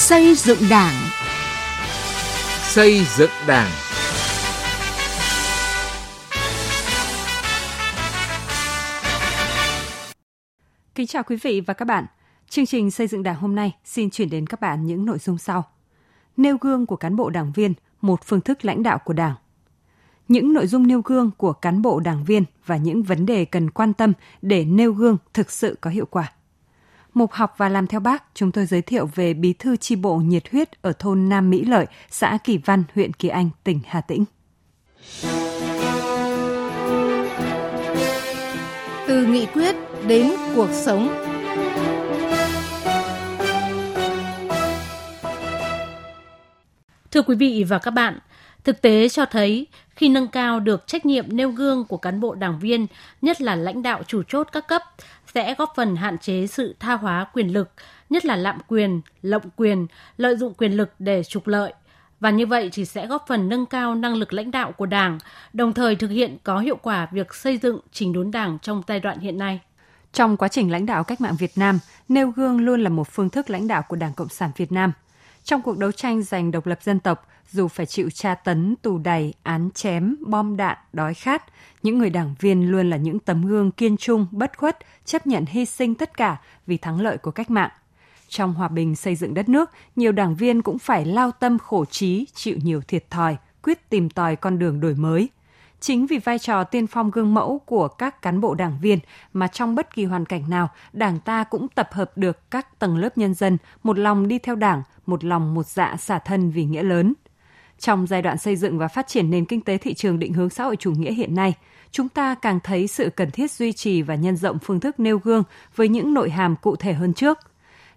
Xây dựng Đảng. Xây dựng Đảng. Kính chào quý vị và các bạn. Chương trình xây dựng Đảng hôm nay xin chuyển đến các bạn những nội dung sau. Nêu gương của cán bộ đảng viên, một phương thức lãnh đạo của Đảng. Những nội dung nêu gương của cán bộ đảng viên và những vấn đề cần quan tâm để nêu gương thực sự có hiệu quả. Mục học và làm theo bác, chúng tôi giới thiệu về bí thư chi bộ nhiệt huyết ở thôn Nam Mỹ Lợi, xã Kỳ Văn, huyện Kỳ Anh, tỉnh Hà Tĩnh. Từ nghị quyết đến cuộc sống. Thưa quý vị và các bạn, thực tế cho thấy khi nâng cao được trách nhiệm nêu gương của cán bộ đảng viên, nhất là lãnh đạo chủ chốt các cấp, sẽ góp phần hạn chế sự tha hóa quyền lực, nhất là lạm quyền, lộng quyền, lợi dụng quyền lực để trục lợi. Và như vậy thì sẽ góp phần nâng cao năng lực lãnh đạo của Đảng, đồng thời thực hiện có hiệu quả việc xây dựng chỉnh đốn Đảng trong giai đoạn hiện nay. Trong quá trình lãnh đạo cách mạng Việt Nam, nêu gương luôn là một phương thức lãnh đạo của Đảng Cộng sản Việt Nam. Trong cuộc đấu tranh giành độc lập dân tộc, dù phải chịu tra tấn, tù đầy, án chém, bom đạn, đói khát, những người đảng viên luôn là những tấm gương kiên trung, bất khuất, chấp nhận hy sinh tất cả vì thắng lợi của cách mạng. Trong hòa bình xây dựng đất nước, nhiều đảng viên cũng phải lao tâm khổ trí, chịu nhiều thiệt thòi, quyết tìm tòi con đường đổi mới. Chính vì vai trò tiên phong gương mẫu của các cán bộ đảng viên mà trong bất kỳ hoàn cảnh nào, Đảng ta cũng tập hợp được các tầng lớp nhân dân một lòng đi theo Đảng, một lòng một dạ xả thân vì nghĩa lớn – trong giai đoạn xây dựng và phát triển nền kinh tế thị trường định hướng xã hội chủ nghĩa hiện nay, chúng ta càng thấy sự cần thiết duy trì và nhân rộng phương thức nêu gương với những nội hàm cụ thể hơn trước.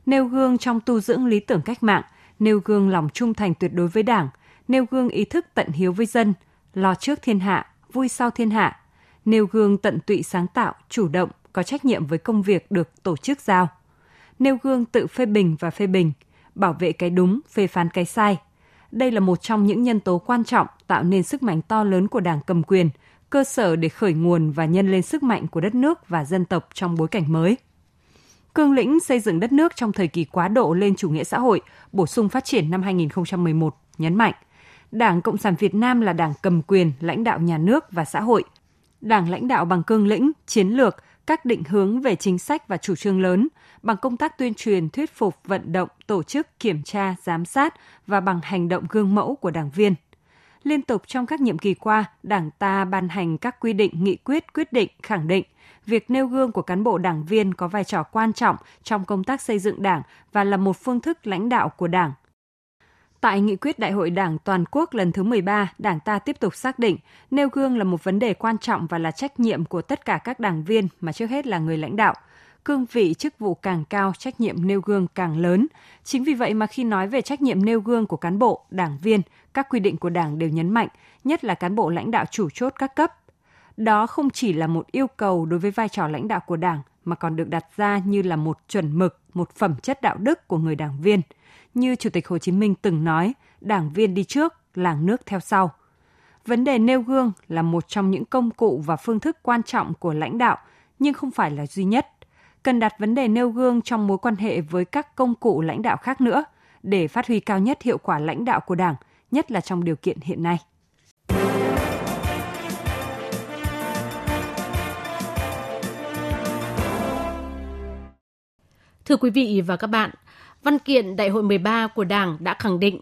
Nêu gương trong tu dưỡng lý tưởng cách mạng, nêu gương lòng trung thành tuyệt đối với Đảng, nêu gương ý thức tận hiếu với dân, lo trước thiên hạ, vui sau thiên hạ, nêu gương tận tụy sáng tạo, chủ động, có trách nhiệm với công việc được tổ chức giao. Nêu gương tự phê bình và phê bình, bảo vệ cái đúng, phê phán cái sai, đây là một trong những nhân tố quan trọng tạo nên sức mạnh to lớn của Đảng cầm quyền, cơ sở để khởi nguồn và nhân lên sức mạnh của đất nước và dân tộc trong bối cảnh mới. Cương lĩnh xây dựng đất nước trong thời kỳ quá độ lên chủ nghĩa xã hội, bổ sung phát triển năm 2011 nhấn mạnh, Đảng Cộng sản Việt Nam là đảng cầm quyền, lãnh đạo nhà nước và xã hội. Đảng lãnh đạo bằng cương lĩnh, chiến lược, các định hướng về chính sách và chủ trương lớn, bằng công tác tuyên truyền, thuyết phục, vận động, tổ chức, kiểm tra, giám sát và bằng hành động gương mẫu của đảng viên. Liên tục trong các nhiệm kỳ qua, Đảng ta ban hành các quy định, nghị quyết, quyết định khẳng định việc nêu gương của cán bộ đảng viên có vai trò quan trọng trong công tác xây dựng Đảng và là một phương thức lãnh đạo của Đảng. Tại nghị quyết Đại hội Đảng toàn quốc lần thứ 13, Đảng ta tiếp tục xác định nêu gương là một vấn đề quan trọng và là trách nhiệm của tất cả các đảng viên mà trước hết là người lãnh đạo – cương vị chức vụ càng cao, trách nhiệm nêu gương càng lớn. Chính vì vậy mà khi nói về trách nhiệm nêu gương của cán bộ, đảng viên, các quy định của Đảng đều nhấn mạnh, nhất là cán bộ lãnh đạo chủ chốt các cấp. Đó không chỉ là một yêu cầu đối với vai trò lãnh đạo của Đảng mà còn được đặt ra như là một chuẩn mực, một phẩm chất đạo đức của người đảng viên. Như Chủ tịch Hồ Chí Minh từng nói, đảng viên đi trước, làng nước theo sau. Vấn đề nêu gương là một trong những công cụ và phương thức quan trọng của lãnh đạo, nhưng không phải là duy nhất cần đặt vấn đề nêu gương trong mối quan hệ với các công cụ lãnh đạo khác nữa để phát huy cao nhất hiệu quả lãnh đạo của Đảng, nhất là trong điều kiện hiện nay. Thưa quý vị và các bạn, văn kiện Đại hội 13 của Đảng đã khẳng định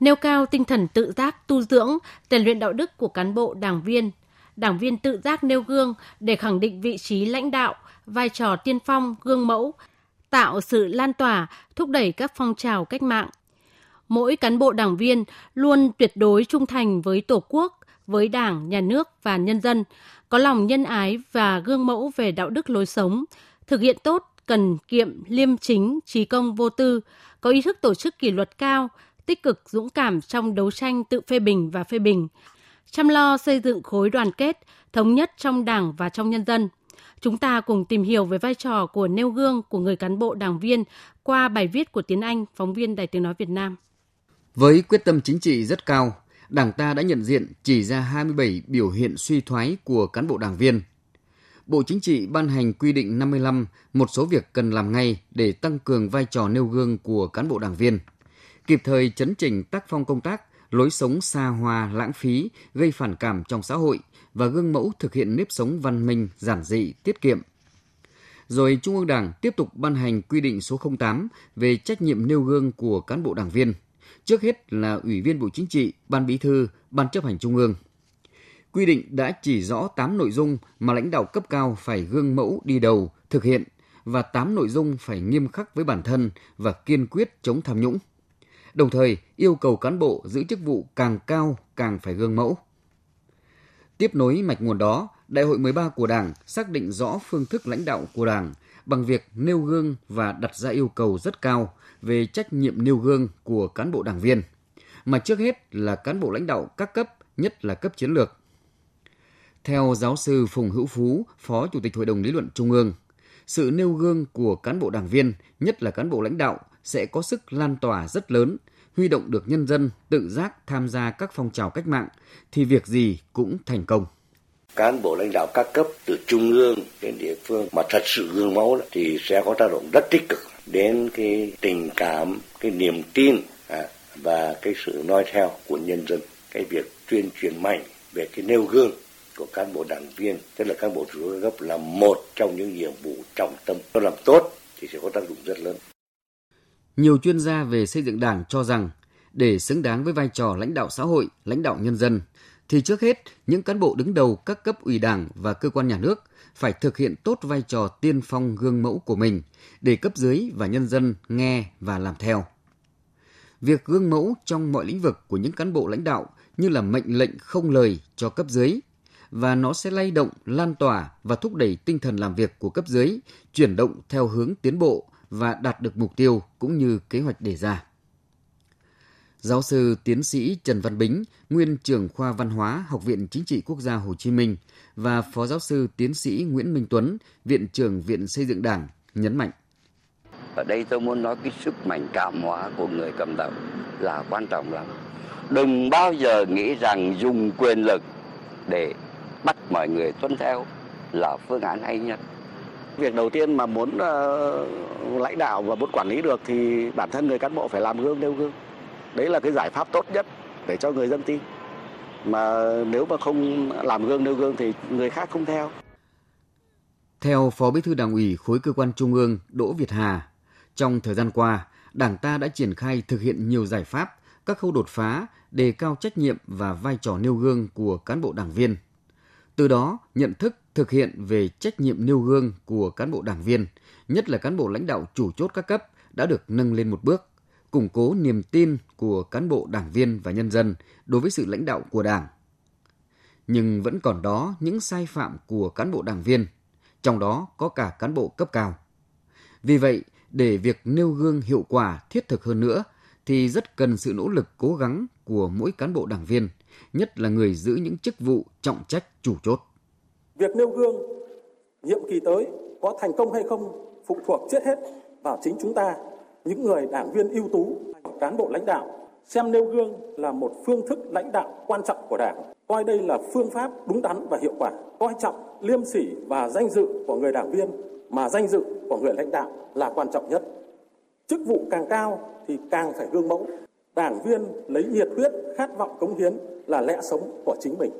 nêu cao tinh thần tự giác tu dưỡng, rèn luyện đạo đức của cán bộ đảng viên, đảng viên tự giác nêu gương để khẳng định vị trí lãnh đạo, vai trò tiên phong, gương mẫu, tạo sự lan tỏa, thúc đẩy các phong trào cách mạng. Mỗi cán bộ đảng viên luôn tuyệt đối trung thành với Tổ quốc, với Đảng, Nhà nước và nhân dân, có lòng nhân ái và gương mẫu về đạo đức lối sống, thực hiện tốt, cần kiệm, liêm chính, trí công vô tư, có ý thức tổ chức kỷ luật cao, tích cực dũng cảm trong đấu tranh tự phê bình và phê bình, chăm lo xây dựng khối đoàn kết, thống nhất trong Đảng và trong nhân dân – Chúng ta cùng tìm hiểu về vai trò của nêu gương của người cán bộ đảng viên qua bài viết của Tiến Anh, phóng viên Đài Tiếng Nói Việt Nam. Với quyết tâm chính trị rất cao, Đảng ta đã nhận diện chỉ ra 27 biểu hiện suy thoái của cán bộ đảng viên. Bộ Chính trị ban hành quy định 55 một số việc cần làm ngay để tăng cường vai trò nêu gương của cán bộ đảng viên. kịp thời chấn chỉnh tác phong công tác, lối sống xa hoa, lãng phí, gây phản cảm trong xã hội và gương mẫu thực hiện nếp sống văn minh, giản dị, tiết kiệm. Rồi Trung ương Đảng tiếp tục ban hành quy định số 08 về trách nhiệm nêu gương của cán bộ đảng viên. Trước hết là Ủy viên Bộ Chính trị, Ban Bí thư, Ban chấp hành Trung ương. Quy định đã chỉ rõ 8 nội dung mà lãnh đạo cấp cao phải gương mẫu đi đầu, thực hiện và 8 nội dung phải nghiêm khắc với bản thân và kiên quyết chống tham nhũng. Đồng thời, yêu cầu cán bộ giữ chức vụ càng cao càng phải gương mẫu. Tiếp nối mạch nguồn đó, Đại hội 13 của Đảng xác định rõ phương thức lãnh đạo của Đảng bằng việc nêu gương và đặt ra yêu cầu rất cao về trách nhiệm nêu gương của cán bộ đảng viên, mà trước hết là cán bộ lãnh đạo các cấp, nhất là cấp chiến lược. Theo giáo sư Phùng Hữu Phú, Phó Chủ tịch Hội đồng Lý luận Trung ương, sự nêu gương của cán bộ đảng viên, nhất là cán bộ lãnh đạo, sẽ có sức lan tỏa rất lớn, huy động được nhân dân tự giác tham gia các phong trào cách mạng, thì việc gì cũng thành công cán bộ lãnh đạo các cấp từ trung ương đến địa phương mà thật sự gương mẫu thì sẽ có tác động rất tích cực đến cái tình cảm, cái niềm tin à, và cái sự noi theo của nhân dân. Cái việc tuyên truyền mạnh về cái nêu gương của cán bộ đảng viên, tức là cán bộ chủ chốt cấp là một trong những nhiệm vụ trọng tâm. Nó làm tốt thì sẽ có tác dụng rất lớn. Nhiều chuyên gia về xây dựng đảng cho rằng để xứng đáng với vai trò lãnh đạo xã hội, lãnh đạo nhân dân, thì trước hết những cán bộ đứng đầu các cấp ủy đảng và cơ quan nhà nước phải thực hiện tốt vai trò tiên phong gương mẫu của mình để cấp dưới và nhân dân nghe và làm theo. Việc gương mẫu trong mọi lĩnh vực của những cán bộ lãnh đạo như là mệnh lệnh không lời cho cấp dưới và nó sẽ lay động, lan tỏa và thúc đẩy tinh thần làm việc của cấp dưới chuyển động theo hướng tiến bộ và đạt được mục tiêu cũng như kế hoạch đề ra. Giáo sư tiến sĩ Trần Văn Bính, nguyên trưởng khoa văn hóa Học viện Chính trị Quốc gia Hồ Chí Minh và Phó giáo sư tiến sĩ Nguyễn Minh Tuấn, Viện trưởng Viện Xây dựng Đảng nhấn mạnh. Ở đây tôi muốn nói cái sức mạnh cảm hóa của người cầm đầu là quan trọng lắm. Đừng bao giờ nghĩ rằng dùng quyền lực để bắt mọi người tuân theo là phương án hay nhất. Việc đầu tiên mà muốn uh, lãnh đạo và muốn quản lý được thì bản thân người cán bộ phải làm gương nêu gương đấy là cái giải pháp tốt nhất để cho người dân tin mà nếu mà không làm gương nêu gương thì người khác không theo theo Phó Bí thư Đảng ủy khối cơ quan Trung ương Đỗ Việt Hà, trong thời gian qua, Đảng ta đã triển khai thực hiện nhiều giải pháp, các khâu đột phá, đề cao trách nhiệm và vai trò nêu gương của cán bộ đảng viên. Từ đó, nhận thức thực hiện về trách nhiệm nêu gương của cán bộ đảng viên, nhất là cán bộ lãnh đạo chủ chốt các cấp, đã được nâng lên một bước củng cố niềm tin của cán bộ đảng viên và nhân dân đối với sự lãnh đạo của Đảng. Nhưng vẫn còn đó những sai phạm của cán bộ đảng viên, trong đó có cả cán bộ cấp cao. Vì vậy, để việc nêu gương hiệu quả thiết thực hơn nữa thì rất cần sự nỗ lực cố gắng của mỗi cán bộ đảng viên, nhất là người giữ những chức vụ trọng trách chủ chốt. Việc nêu gương nhiệm kỳ tới có thành công hay không phụ thuộc chết hết vào chính chúng ta những người đảng viên ưu tú, cán bộ lãnh đạo xem nêu gương là một phương thức lãnh đạo quan trọng của Đảng, coi đây là phương pháp đúng đắn và hiệu quả, coi trọng liêm sỉ và danh dự của người đảng viên mà danh dự của người lãnh đạo là quan trọng nhất. Chức vụ càng cao thì càng phải gương mẫu. Đảng viên lấy nhiệt huyết, khát vọng cống hiến là lẽ sống của chính mình.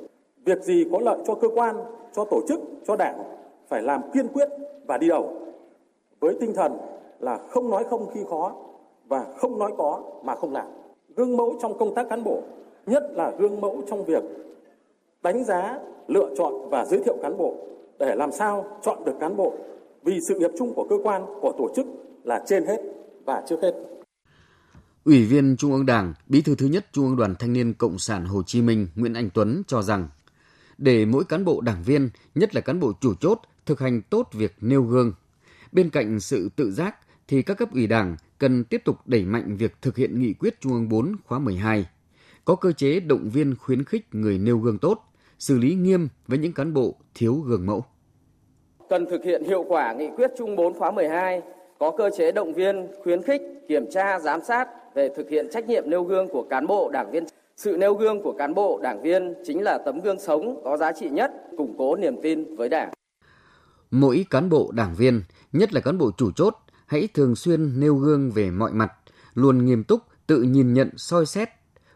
Việc gì có lợi cho cơ quan, cho tổ chức, cho đảng phải làm kiên quyết và đi đầu. Với tinh thần là không nói không khi khó và không nói có mà không làm. Gương mẫu trong công tác cán bộ, nhất là gương mẫu trong việc đánh giá, lựa chọn và giới thiệu cán bộ để làm sao chọn được cán bộ vì sự nghiệp chung của cơ quan, của tổ chức là trên hết và trước hết. Ủy viên Trung ương Đảng, Bí thư thứ nhất Trung ương Đoàn Thanh niên Cộng sản Hồ Chí Minh Nguyễn Anh Tuấn cho rằng để mỗi cán bộ đảng viên, nhất là cán bộ chủ chốt, thực hành tốt việc nêu gương. Bên cạnh sự tự giác, thì các cấp ủy Đảng cần tiếp tục đẩy mạnh việc thực hiện nghị quyết Trung ương 4 khóa 12, có cơ chế động viên khuyến khích người nêu gương tốt, xử lý nghiêm với những cán bộ thiếu gương mẫu. Cần thực hiện hiệu quả nghị quyết Trung 4 khóa 12, có cơ chế động viên, khuyến khích, kiểm tra, giám sát về thực hiện trách nhiệm nêu gương của cán bộ, đảng viên. Sự nêu gương của cán bộ, đảng viên chính là tấm gương sống có giá trị nhất, củng cố niềm tin với đảng. Mỗi cán bộ, đảng viên, nhất là cán bộ chủ chốt, hãy thường xuyên nêu gương về mọi mặt, luôn nghiêm túc, tự nhìn nhận soi xét,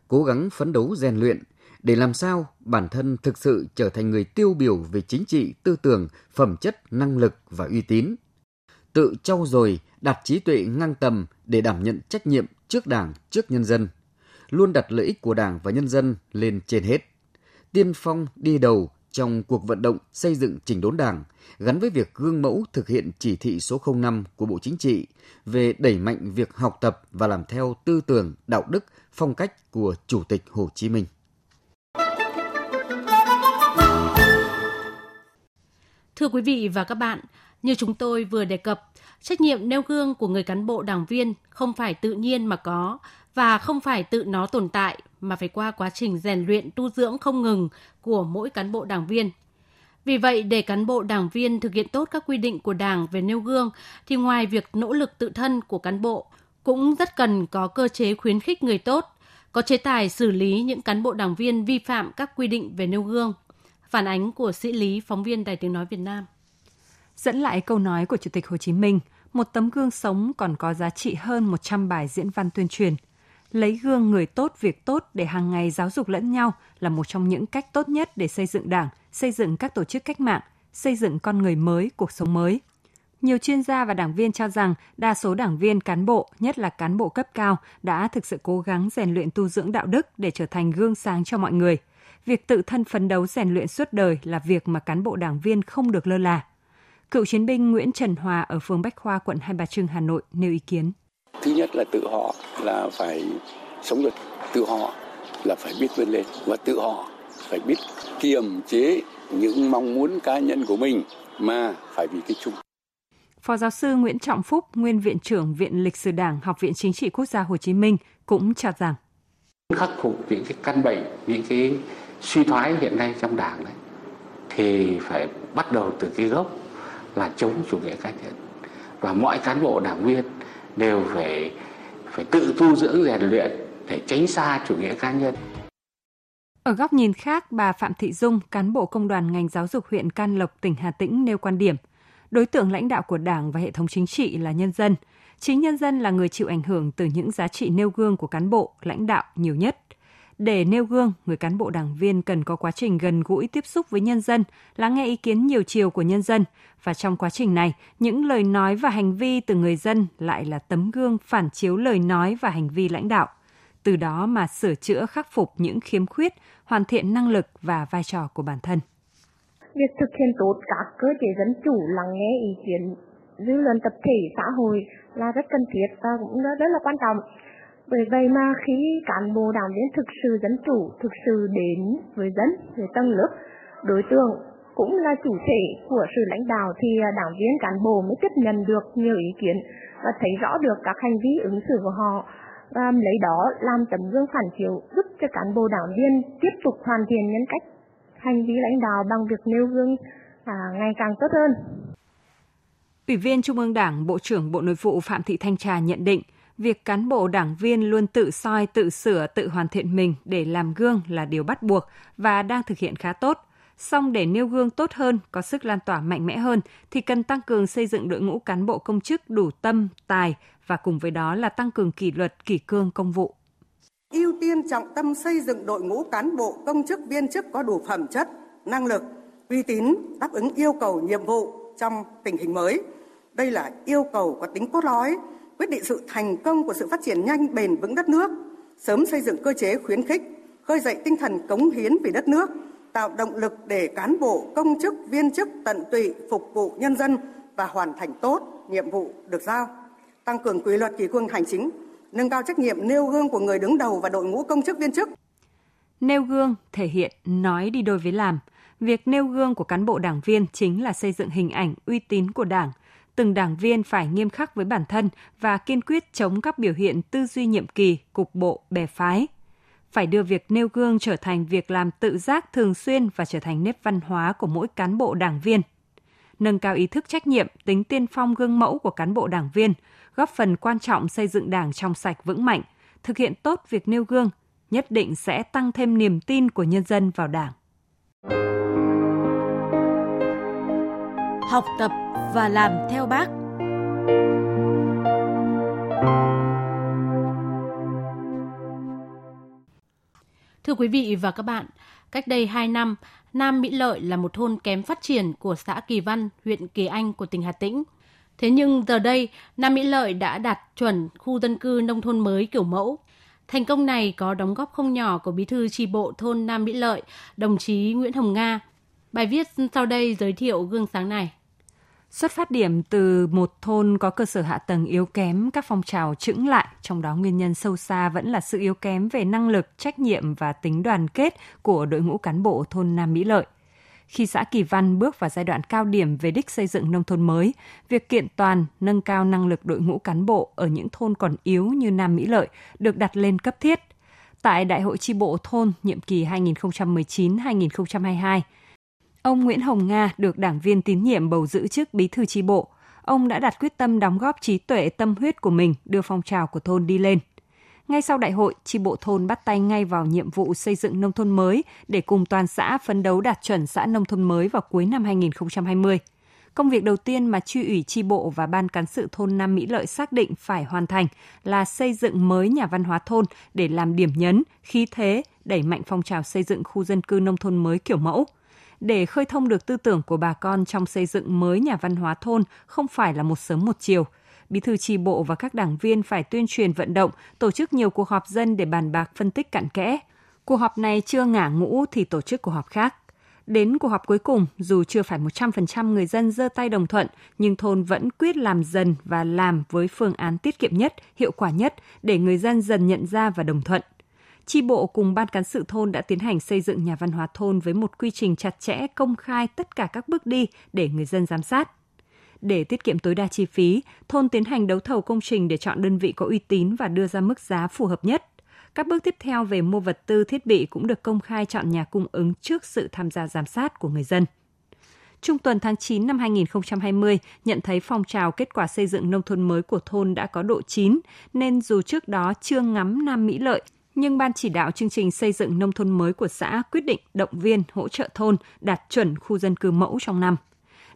cố gắng phấn đấu rèn luyện để làm sao bản thân thực sự trở thành người tiêu biểu về chính trị, tư tưởng, phẩm chất, năng lực và uy tín. Tự trau dồi, đặt trí tuệ ngang tầm để đảm nhận trách nhiệm trước Đảng, trước nhân dân, luôn đặt lợi ích của Đảng và nhân dân lên trên hết. Tiên phong đi đầu trong cuộc vận động xây dựng chỉnh đốn Đảng gắn với việc gương mẫu thực hiện chỉ thị số 05 của Bộ Chính trị về đẩy mạnh việc học tập và làm theo tư tưởng, đạo đức, phong cách của Chủ tịch Hồ Chí Minh. Thưa quý vị và các bạn, như chúng tôi vừa đề cập, trách nhiệm nêu gương của người cán bộ đảng viên không phải tự nhiên mà có và không phải tự nó tồn tại mà phải qua quá trình rèn luyện tu dưỡng không ngừng của mỗi cán bộ đảng viên. Vì vậy, để cán bộ đảng viên thực hiện tốt các quy định của Đảng về nêu gương, thì ngoài việc nỗ lực tự thân của cán bộ, cũng rất cần có cơ chế khuyến khích người tốt, có chế tài xử lý những cán bộ đảng viên vi phạm các quy định về nêu gương. Phản ánh của sĩ Lý, phóng viên Đài Tiếng Nói Việt Nam. Dẫn lại câu nói của Chủ tịch Hồ Chí Minh, một tấm gương sống còn có giá trị hơn 100 bài diễn văn tuyên truyền. Lấy gương người tốt việc tốt để hàng ngày giáo dục lẫn nhau là một trong những cách tốt nhất để xây dựng đảng, xây dựng các tổ chức cách mạng, xây dựng con người mới, cuộc sống mới. Nhiều chuyên gia và đảng viên cho rằng đa số đảng viên cán bộ, nhất là cán bộ cấp cao, đã thực sự cố gắng rèn luyện tu dưỡng đạo đức để trở thành gương sáng cho mọi người. Việc tự thân phấn đấu rèn luyện suốt đời là việc mà cán bộ đảng viên không được lơ là. Cựu chiến binh Nguyễn Trần Hòa ở phường Bách Khoa, quận Hai Bà Trưng, Hà Nội nêu ý kiến. Thứ nhất là tự họ là phải sống được, tự họ là phải biết vươn lên và tự họ phải biết kiềm chế những mong muốn cá nhân của mình mà phải vì cái chung. Phó giáo sư Nguyễn Trọng Phúc, nguyên viện trưởng Viện Lịch sử Đảng, Học viện Chính trị Quốc gia Hồ Chí Minh cũng cho rằng khắc phục những cái căn bệnh, những cái suy thoái hiện nay trong Đảng đấy thì phải bắt đầu từ cái gốc là chống chủ nghĩa cá nhân và mọi cán bộ đảng viên đều phải phải tự tu dưỡng rèn luyện để tránh xa chủ nghĩa cá nhân. Ở góc nhìn khác, bà Phạm Thị Dung, cán bộ công đoàn ngành giáo dục huyện Can Lộc, tỉnh Hà Tĩnh nêu quan điểm, đối tượng lãnh đạo của Đảng và hệ thống chính trị là nhân dân. Chính nhân dân là người chịu ảnh hưởng từ những giá trị nêu gương của cán bộ, lãnh đạo nhiều nhất. Để nêu gương, người cán bộ đảng viên cần có quá trình gần gũi tiếp xúc với nhân dân, lắng nghe ý kiến nhiều chiều của nhân dân và trong quá trình này, những lời nói và hành vi từ người dân lại là tấm gương phản chiếu lời nói và hành vi lãnh đạo. Từ đó mà sửa chữa khắc phục những khiếm khuyết, hoàn thiện năng lực và vai trò của bản thân. Việc thực hiện tốt các cơ chế dân chủ lắng nghe ý kiến dư luận tập thể xã hội là rất cần thiết và cũng rất là quan trọng bởi vậy mà khi cán bộ đảng viên thực sự dân chủ, thực sự đến với dân, với tầng lớp, đối tượng cũng là chủ thể của sự lãnh đạo thì à, đảng viên cán bộ mới tiếp nhận được nhiều ý kiến và thấy rõ được các hành vi ứng xử của họ và lấy đó làm tấm gương phản chiếu giúp cho cán bộ đảng viên tiếp tục hoàn thiện nhân cách hành vi lãnh đạo bằng việc nêu gương à, ngày càng tốt hơn. Ủy viên Trung ương Đảng, Bộ trưởng Bộ Nội vụ Phạm Thị Thanh Trà nhận định, việc cán bộ đảng viên luôn tự soi, tự sửa, tự hoàn thiện mình để làm gương là điều bắt buộc và đang thực hiện khá tốt. Song để nêu gương tốt hơn, có sức lan tỏa mạnh mẽ hơn thì cần tăng cường xây dựng đội ngũ cán bộ công chức đủ tâm, tài và cùng với đó là tăng cường kỷ luật, kỷ cương công vụ. Ưu tiên trọng tâm xây dựng đội ngũ cán bộ công chức viên chức có đủ phẩm chất, năng lực, uy tín, đáp ứng yêu cầu nhiệm vụ trong tình hình mới. Đây là yêu cầu có tính cốt lõi quyết định sự thành công của sự phát triển nhanh bền vững đất nước, sớm xây dựng cơ chế khuyến khích, khơi dậy tinh thần cống hiến vì đất nước, tạo động lực để cán bộ, công chức, viên chức tận tụy phục vụ nhân dân và hoàn thành tốt nhiệm vụ được giao, tăng cường quy luật kỷ cương hành chính, nâng cao trách nhiệm nêu gương của người đứng đầu và đội ngũ công chức viên chức. Nêu gương thể hiện nói đi đôi với làm. Việc nêu gương của cán bộ đảng viên chính là xây dựng hình ảnh uy tín của Đảng, từng đảng viên phải nghiêm khắc với bản thân và kiên quyết chống các biểu hiện tư duy nhiệm kỳ, cục bộ, bè phái. Phải đưa việc nêu gương trở thành việc làm tự giác thường xuyên và trở thành nếp văn hóa của mỗi cán bộ đảng viên. Nâng cao ý thức trách nhiệm, tính tiên phong gương mẫu của cán bộ đảng viên, góp phần quan trọng xây dựng đảng trong sạch vững mạnh, thực hiện tốt việc nêu gương, nhất định sẽ tăng thêm niềm tin của nhân dân vào đảng. Học tập và làm theo bác. thưa quý vị và các bạn, cách đây 2 năm, Nam Mỹ Lợi là một thôn kém phát triển của xã Kỳ Văn, huyện Kỳ Anh của tỉnh Hà Tĩnh. Thế nhưng giờ đây, Nam Mỹ Lợi đã đạt chuẩn khu dân cư nông thôn mới kiểu mẫu. Thành công này có đóng góp không nhỏ của bí thư tri bộ thôn Nam Mỹ Lợi, đồng chí Nguyễn Hồng Nga. Bài viết sau đây giới thiệu gương sáng này. Xuất phát điểm từ một thôn có cơ sở hạ tầng yếu kém, các phong trào chững lại, trong đó nguyên nhân sâu xa vẫn là sự yếu kém về năng lực, trách nhiệm và tính đoàn kết của đội ngũ cán bộ thôn Nam Mỹ Lợi. Khi xã Kỳ Văn bước vào giai đoạn cao điểm về đích xây dựng nông thôn mới, việc kiện toàn, nâng cao năng lực đội ngũ cán bộ ở những thôn còn yếu như Nam Mỹ Lợi được đặt lên cấp thiết. Tại Đại hội tri bộ thôn nhiệm kỳ 2019-2022, Ông Nguyễn Hồng Nga được đảng viên tín nhiệm bầu giữ chức bí thư tri bộ. Ông đã đặt quyết tâm đóng góp trí tuệ tâm huyết của mình đưa phong trào của thôn đi lên. Ngay sau đại hội, tri bộ thôn bắt tay ngay vào nhiệm vụ xây dựng nông thôn mới để cùng toàn xã phấn đấu đạt chuẩn xã nông thôn mới vào cuối năm 2020. Công việc đầu tiên mà tri ủy tri bộ và ban cán sự thôn Nam Mỹ Lợi xác định phải hoàn thành là xây dựng mới nhà văn hóa thôn để làm điểm nhấn, khí thế, đẩy mạnh phong trào xây dựng khu dân cư nông thôn mới kiểu mẫu – để khơi thông được tư tưởng của bà con trong xây dựng mới nhà văn hóa thôn không phải là một sớm một chiều. Bí thư tri bộ và các đảng viên phải tuyên truyền vận động, tổ chức nhiều cuộc họp dân để bàn bạc phân tích cặn kẽ. Cuộc họp này chưa ngả ngũ thì tổ chức cuộc họp khác. Đến cuộc họp cuối cùng, dù chưa phải 100% người dân dơ tay đồng thuận, nhưng thôn vẫn quyết làm dần và làm với phương án tiết kiệm nhất, hiệu quả nhất để người dân dần nhận ra và đồng thuận. Chi bộ cùng ban cán sự thôn đã tiến hành xây dựng nhà văn hóa thôn với một quy trình chặt chẽ, công khai tất cả các bước đi để người dân giám sát. Để tiết kiệm tối đa chi phí, thôn tiến hành đấu thầu công trình để chọn đơn vị có uy tín và đưa ra mức giá phù hợp nhất. Các bước tiếp theo về mua vật tư thiết bị cũng được công khai chọn nhà cung ứng trước sự tham gia giám sát của người dân. Trung tuần tháng 9 năm 2020 nhận thấy phong trào kết quả xây dựng nông thôn mới của thôn đã có độ chín, nên dù trước đó chưa ngắm Nam Mỹ Lợi nhưng Ban chỉ đạo chương trình xây dựng nông thôn mới của xã quyết định động viên hỗ trợ thôn đạt chuẩn khu dân cư mẫu trong năm.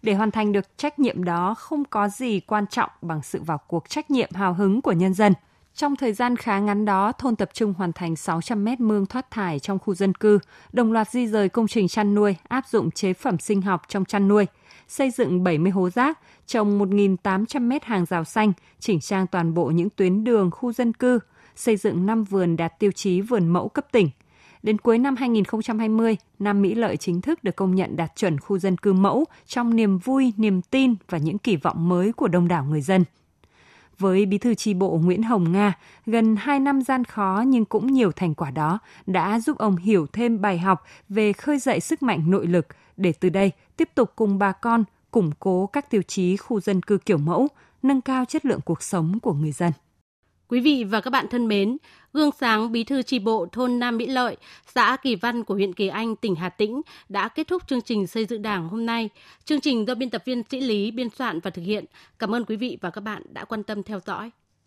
Để hoàn thành được trách nhiệm đó không có gì quan trọng bằng sự vào cuộc trách nhiệm hào hứng của nhân dân. Trong thời gian khá ngắn đó, thôn tập trung hoàn thành 600 mét mương thoát thải trong khu dân cư, đồng loạt di rời công trình chăn nuôi, áp dụng chế phẩm sinh học trong chăn nuôi, xây dựng 70 hố rác, trồng 1.800 mét hàng rào xanh, chỉnh trang toàn bộ những tuyến đường, khu dân cư, xây dựng 5 vườn đạt tiêu chí vườn mẫu cấp tỉnh. Đến cuối năm 2020, Nam Mỹ Lợi chính thức được công nhận đạt chuẩn khu dân cư mẫu trong niềm vui, niềm tin và những kỳ vọng mới của đông đảo người dân. Với bí thư tri bộ Nguyễn Hồng Nga, gần 2 năm gian khó nhưng cũng nhiều thành quả đó đã giúp ông hiểu thêm bài học về khơi dậy sức mạnh nội lực để từ đây tiếp tục cùng bà con củng cố các tiêu chí khu dân cư kiểu mẫu, nâng cao chất lượng cuộc sống của người dân. Quý vị và các bạn thân mến, gương sáng bí thư tri bộ thôn Nam Mỹ Lợi, xã Kỳ Văn của huyện Kỳ Anh, tỉnh Hà Tĩnh đã kết thúc chương trình xây dựng đảng hôm nay. Chương trình do biên tập viên Sĩ Lý biên soạn và thực hiện. Cảm ơn quý vị và các bạn đã quan tâm theo dõi.